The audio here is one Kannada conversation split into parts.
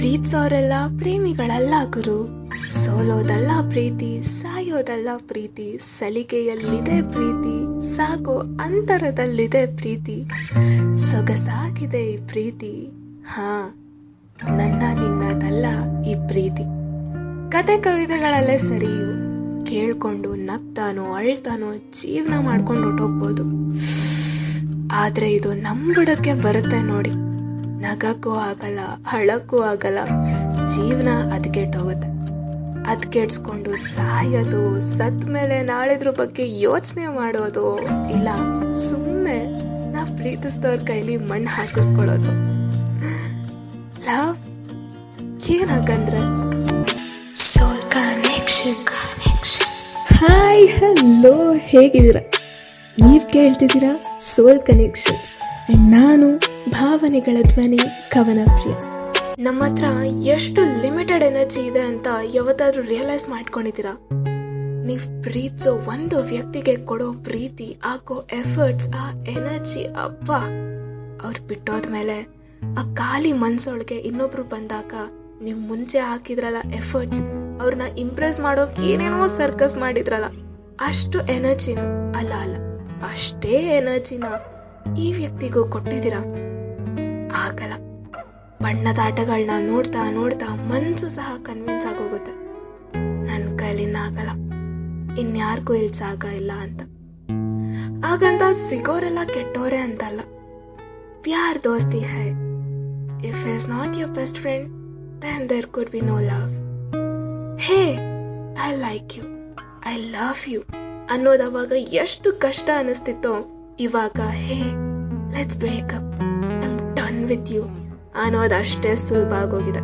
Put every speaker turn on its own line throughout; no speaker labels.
ಪ್ರೀತಿಸೋರೆಲ್ಲ ಪ್ರೇಮಿಗಳಲ್ಲ ಗುರು. ಸೋಲೋದಲ್ಲ ಪ್ರೀತಿ, ಸಾಯೋದಲ್ಲ ಪ್ರೀತಿ, ಸಲಿಗೆಯಲ್ಲಿದೆ ಪ್ರೀತಿ, ಸಾಗೋ ಅಂತರದಲ್ಲಿದೆ ಪ್ರೀತಿ. ಸೊಗಸಾಗಿದೆ ಈ ಪ್ರೀತಿ. ಹಾ, ನನ್ನ ನಿನ್ನದಲ್ಲ ಈ ಪ್ರೀತಿ. ಕತೆ ಕವಿತೆಗಳಲ್ಲೇ ಸರಿ ಕೇಳ್ಕೊಂಡು ನಗ್ತಾನೋ ಅಳ್ತಾನೋ ಜೀವನ ಮಾಡ್ಕೊಂಡು ಹೊಟ್ಟೋಗ್ಬೋದು ಆದ್ರೆ ಇದು ನಮ್ ಬುಡಕ್ಕೆ ಬರುತ್ತೆ ನೋಡಿ. ನಗಕ್ಕೂ ಆಗಲ್ಲ ಹಳಕ್ಕೂ ಆಗಲ್ಲ. ಜೀವನ ಅದ್ಕೆಟ್ಟೋಗುತ್ತೆ ಅದ್ ಕೆಡ್ಸ್ಕೊಂಡು ಸಾಯೋದು ಸತ್ ಮೇಲೆ ನಾಳೆದ್ರ ಬಗ್ಗೆ ಯೋಚನೆ ಮಾಡೋದು ಇಲ್ಲ ಸುಮ್ಮನೆ ನಾ ಪ್ರೀತಿಸಿದವ್ರ ಕೈಲಿ ಮಣ್ಣು ಹಾಕಿಸ್ಕೊಳ್ಳೋದು. Love ಏನಾಗಂದ್ರೆ? Soul connection connection hi hello ಹೇಗಿದ್ದೀರಾ? ನೀವು ಕೇಳ್ತಿದ್ದೀರಾ ಸೋಲ್ ಕನೆಕ್ಷನ್ಸ್ ಅಂಡ್ ನಾನು ಭಾವನೆಗಳ ಧ್ವನಿ ಕವನ ಪ್ರಿಯ ನಮ್ಮ ಹತ್ರ ಎಷ್ಟು ಲಿಮಿಟೆಡ್ ಎನರ್ಜಿ ಇದೆ ಅಂತ ಯಾವತ್ತಾದ್ರೂ ರಿಯಲೈಸ್ ಮಾಡ್ಕೊಂಡಿದ್ದೀರಾ? ನೀವು ಪ್ರೀತಿಸೋ ಒಂದು ವ್ಯಕ್ತಿಗೆ ಕೊಡೋ ಪ್ರೀತಿ, ಹಾಕೋ ಎಫರ್ಟ್ಸ್, ಆ ಎನರ್ಜಿ ಅಪ್ಪ ಅವ್ರು ಬಿಟ್ಟೋದ್ಮೇಲೆ ಆ ಖಾಲಿ ಮನ್ಸೊಳಗೆ ಇನ್ನೊಬ್ರು ಬಂದಾಗ ನೀವು ಮುಂಚೆ ಹಾಕಿದ್ರಲ್ಲ ಎಫರ್ಟ್ಸ್ ಅವ್ರನ್ನ ಇಂಪ್ರೆಸ್ ಮಾಡೋಕ್ ಏನೇನೋ ಸರ್ಕಸ್ ಮಾಡಿದ್ರಲ್ಲ, ಅಷ್ಟು ಎನರ್ಜಿನ ಅಲ್ಲ ಅಲ್ಲ, ಅಷ್ಟೇ ಎನರ್ಜಿನ ಈ ವ್ಯಕ್ತಿಗೂ ಕೊಟ್ಟಿದ್ದೀರ? ಆಗಲ್ಲ. ಬಣ್ಣದ ಆಟಗಳನ್ನ ನೋಡ್ತಾ ನೋಡ್ತಾ ಮನ್ಸು ಸಹ ಕನ್ವಿನ್ಸ್ ಆಗೋಗುತ್ತೆ. ನನ್ನ ಕೈಲಿನ ಆಗಲ್ಲ. ಇನ್ಯಾರಿಗೂ ಇಲ್ಲಿ ಜಾಗ ಇಲ್ಲ ಅಂತ. ಹಾಗಂತ ಸಿಗೋರೆಲ್ಲ ಕೆಟ್ಟೋರೆ ಅಂತಲ್ಲ. ಪ್ಯಾರ್ ದೋಸ್ತಿ high? If is not your best friend then there could be no love hey I like you I love you ಅನ್ನೋದು ಅವಾಗ ಎಷ್ಟು ಕಷ್ಟ ಅನಿಸ್ತಿತ್ತೋ. ಇವಾಗ, hey let's break up I'm done with you ಅನ್ನೋದು ಅಷ್ಟೇ ಸುಲಭ ಆಗೋಗಿದೆ.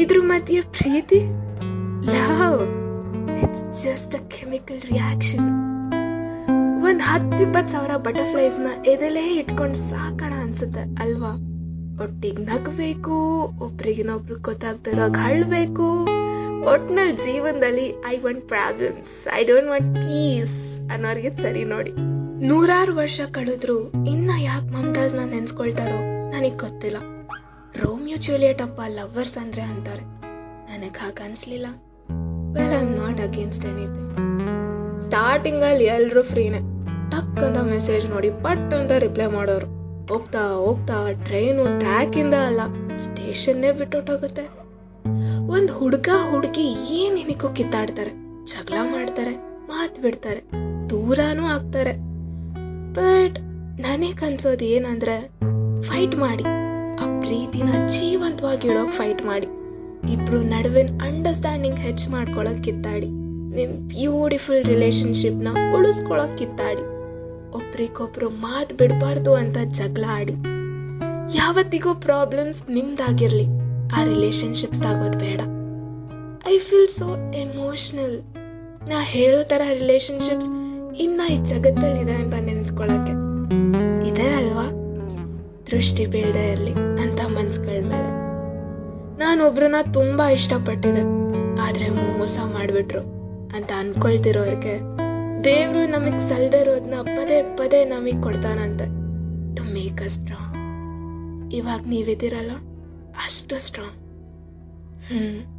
ಇದ್ರ ಮಧ್ಯೆ ಪ್ರೀತಿ? Love it's just a chemical reaction ಒಂದ್ ಹತ್ತಿಪ್ಪತ್ತು ಸಾವಿರ ಬಟರ್ಫ್ಲೈಸ್ನ ಎದೆಲೇ ಇಟ್ಕೊಂಡು ಸಾಕೋಣ ಅನ್ಸುತ್ತೆ, ಅಲ್ವಾ? ಒಟ್ಟಿಗೆ ನಗಬೇಕು ಒಬ್ರಿಗಿನೊಬ್ರು ಗೊತ್ತಾಗ್ದಿರೋ ಹಳ್ಬೇಕು ಒಟ್ನಲ್ಲಿ ಜೀವನದಲ್ಲಿ I want problems I don't want peace ಅನ್ನೋರಿಗೆ ಸರಿ ನೋಡಿ. ನೂರಾರು ವರ್ಷ ಕಳೆದ್ರು ಇನ್ನ ಯಾಕೆ ನ ನೆನ್ಸ್ಕೊಳ್ತಾರೋ ನನಗ್ ಗೊತ್ತಿಲ್ಲ. ರೋಮಿಯೋ ಜೂಲಿಯಟ್ ಅಪ್ಪ ಲವರ್ಸ್ ಅಂದ್ರೆ ಅಂತಾರೆ. ನನಗ್ ಹಾಗೆ ಅನ್ಸ್ಲಿಲ್ಲ. Well I am not against anything starting ಅಲ್ಲಿ ಎಲ್ರು ಫ್ರೀನೆ. ಟಕ್ ಅಂತ ಮೆಸೇಜ್ ನೋಡಿ ಪಟ್ ಅಂತ ರಿಪ್ಲೈ ಮಾಡೋರು. ಹೋಗ್ತಾ ಹೋಗ್ತಾ ಟ್ರೈನು ಟ್ರ್ಯಾಕ್ ಇಂದ ಅಲ್ಲ, ಸ್ಟೇಷನ್ನೇ ಬಿಟ್ಟೊಟ್ಟೋಗುತ್ತೆ ಒಂದ್ ಹುಡುಗ ಹುಡುಗಿ ಏನ್ ಏನಕ್ಕೂ ಕಿತ್ತಾಡ್ತಾರೆ, ಜಗಳ ಮಾಡ್ತಾರೆ, ಮಾತ್ ಬಿಡ್ತಾರೆ, ದೂರಾನೂ ಆಗ್ತಾರೆ. ಬಟ್ ನನಗೆ ಅನ್ಸೋದು ಏನಂದ್ರೆ ಫೈಟ್ ಮಾಡಿ, ಆ ಪ್ರೀತಿನ ಜೀವಂತವಾಗಿ ಇಡೋಕೆ ಫೈಟ್ ಮಾಡಿ, ಇಬ್ರು ನಡುವಿನ ಅಂಡರ್ಸ್ಟ್ಯಾಂಡಿಂಗ್ ಹೆಚ್ಚು ಮಾಡ್ಕೊಳಕ್ ಕಿತ್ತಾಡಿ, ನಿಮ್ ಬ್ಯೂಟಿಫುಲ್ ರಿಲೇಶನ್ಶಿಪ್ನ ಉಳಿಸ್ಕೊಳಕ್ ಕಿತ್ತಾಡಿ, ಒಬ್ರಿಗೊಬ್ರು ಮಾತು ಬಿಡಬಾರ್ದು ಅಂತ ಜಗಳ ಆಡಿ, ಯಾವತ್ತಿಗೂ ಪ್ರಾಬ್ಲಮ್ಸ್ ನಿಮ್ದಾಗಿರ್ಲಿ, ಆ ರಿಲೇಶನ್ಶಿಪ್ಸ್ ಆಗೋದು ಬೇಡ. ಐ ಫೀಲ್ ಸೋ ಎಮೋಷ್ನಲ್ ನಾ ಹೇಳೋ ಥರ ರಿಲೇಶನ್ಶಿಪ್ಸ್ ಇನ್ನ ಈ ಜಗತ್ತಲ್ಲಿದೆ ಅಂತ ನೆನ್ಸ್ಕೊಳಕ್ಕೆ. ಇದೆ ಅಲ್ವಾ? ದೃಷ್ಟಿ ಬೀಳದೆ ಇರ್ಲಿ ಅಂತ ಮನ್ಸ್ಗಳ ಮೇಲೆ. ನಾನು ಒಬ್ರನ್ನ ತುಂಬಾ ಇಷ್ಟಪಟ್ಟಿದ್ದೆ. ಆದ್ರೆ ಮೋಸ ಮಾಡ್ಬಿಟ್ರು ಅಂತ ಅನ್ಕೊಳ್ತಿರೋರ್ಗೆ ದೇವ್ರು ನಮಗ್ ಸಲ್ದೇ ಇರೋದ್ನ ಪದೇ ಪದೇ ನಮಗ್ ಕೊಡ್ತಾನಂತೆ. ಟು ಮೇಕ್ ಅ ಸ್ಟ್ರಾಂಗ್ ಇವಾಗ ನೀವಿದ್ದೀರಲ್ಲ? ಅಷ್ಟು ಸ್ಟ್ರಾಂಗ್ ಹ್ಮ್.